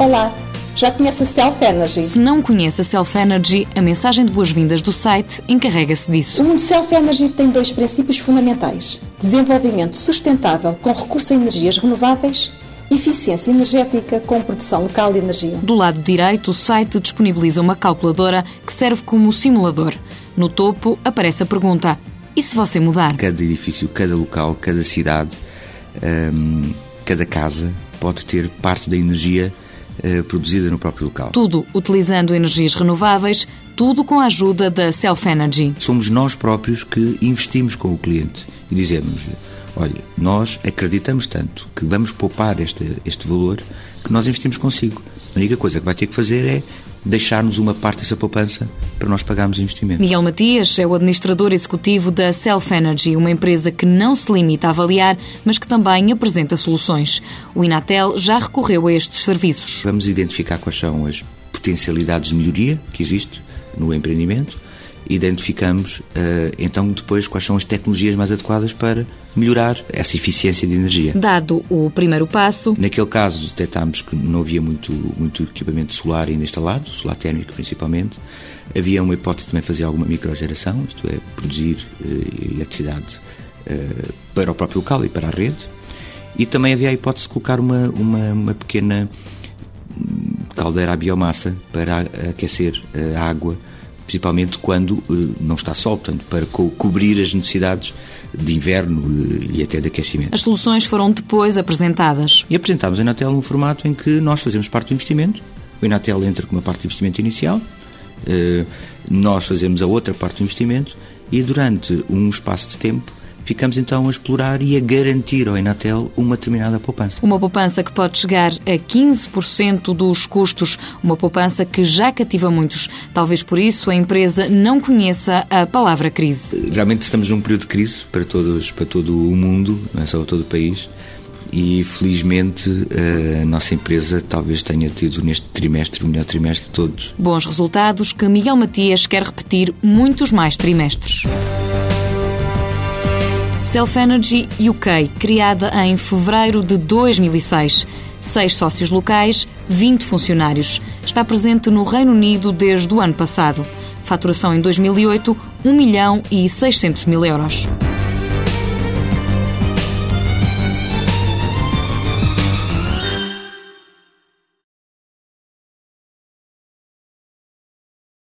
Olá, já conhece a Self Energy? Se não conhece a Self Energy, a mensagem de boas-vindas do site encarrega-se disso. O mundo Self Energy tem dois princípios fundamentais: desenvolvimento sustentável com recurso a energias renováveis eficiência energética com produção local de energia. Do lado direito, o site disponibiliza uma calculadora que serve como simulador. No topo aparece a pergunta: e se você mudar? Cada edifício, cada local, cada cidade, hum, cada casa pode ter parte da energia produzida no próprio local. Tudo utilizando energias renováveis, tudo com a ajuda da Self Energy. Somos nós próprios que investimos com o cliente e dizemos olha, nós acreditamos tanto que vamos poupar este, este valor que nós investimos consigo. A única coisa que vai ter que fazer é deixar-nos uma parte dessa poupança para nós pagarmos o investimento. Miguel Matias é o administrador executivo da Self Energy, uma empresa que não se limita a avaliar, mas que também apresenta soluções. O Inatel já recorreu a estes serviços. Vamos identificar quais são as potencialidades de melhoria que existe no empreendimento identificamos eh, então depois quais são as tecnologias mais adequadas para melhorar essa eficiência de energia. Dado o primeiro passo. Naquele caso detectámos que não havia muito, muito equipamento solar ainda instalado, solar térmico principalmente. Havia uma hipótese também de fazer alguma microgeração, isto é, produzir uh, eletricidade uh, para o próprio local e para a rede. E também havia a hipótese de colocar uma, uma, uma pequena hum, caldeira à biomassa para aquecer a água principalmente quando uh, não está sol, portanto, para co cobrir as necessidades de inverno uh, e até de aquecimento. As soluções foram depois apresentadas. E apresentámos a Inatel num formato em que nós fazemos parte do investimento, o Inatel entra com uma parte do investimento inicial, uh, nós fazemos a outra parte do investimento e durante um espaço de tempo ficamos então a explorar e a garantir ao Enatel uma determinada poupança. Uma poupança que pode chegar a 15% dos custos, uma poupança que já cativa muitos. Talvez por isso a empresa não conheça a palavra crise. Realmente estamos num período de crise para, todos, para todo o mundo, não é só todo o país. E felizmente a nossa empresa talvez tenha tido neste trimestre o melhor trimestre de todos. Bons resultados que Miguel Matias quer repetir muitos mais trimestres. Self Energy UK, criada em fevereiro de 2006. Seis sócios locais, 20 funcionários. Está presente no Reino Unido desde o ano passado. Faturação em 2008, 1 milhão e 600 mil euros.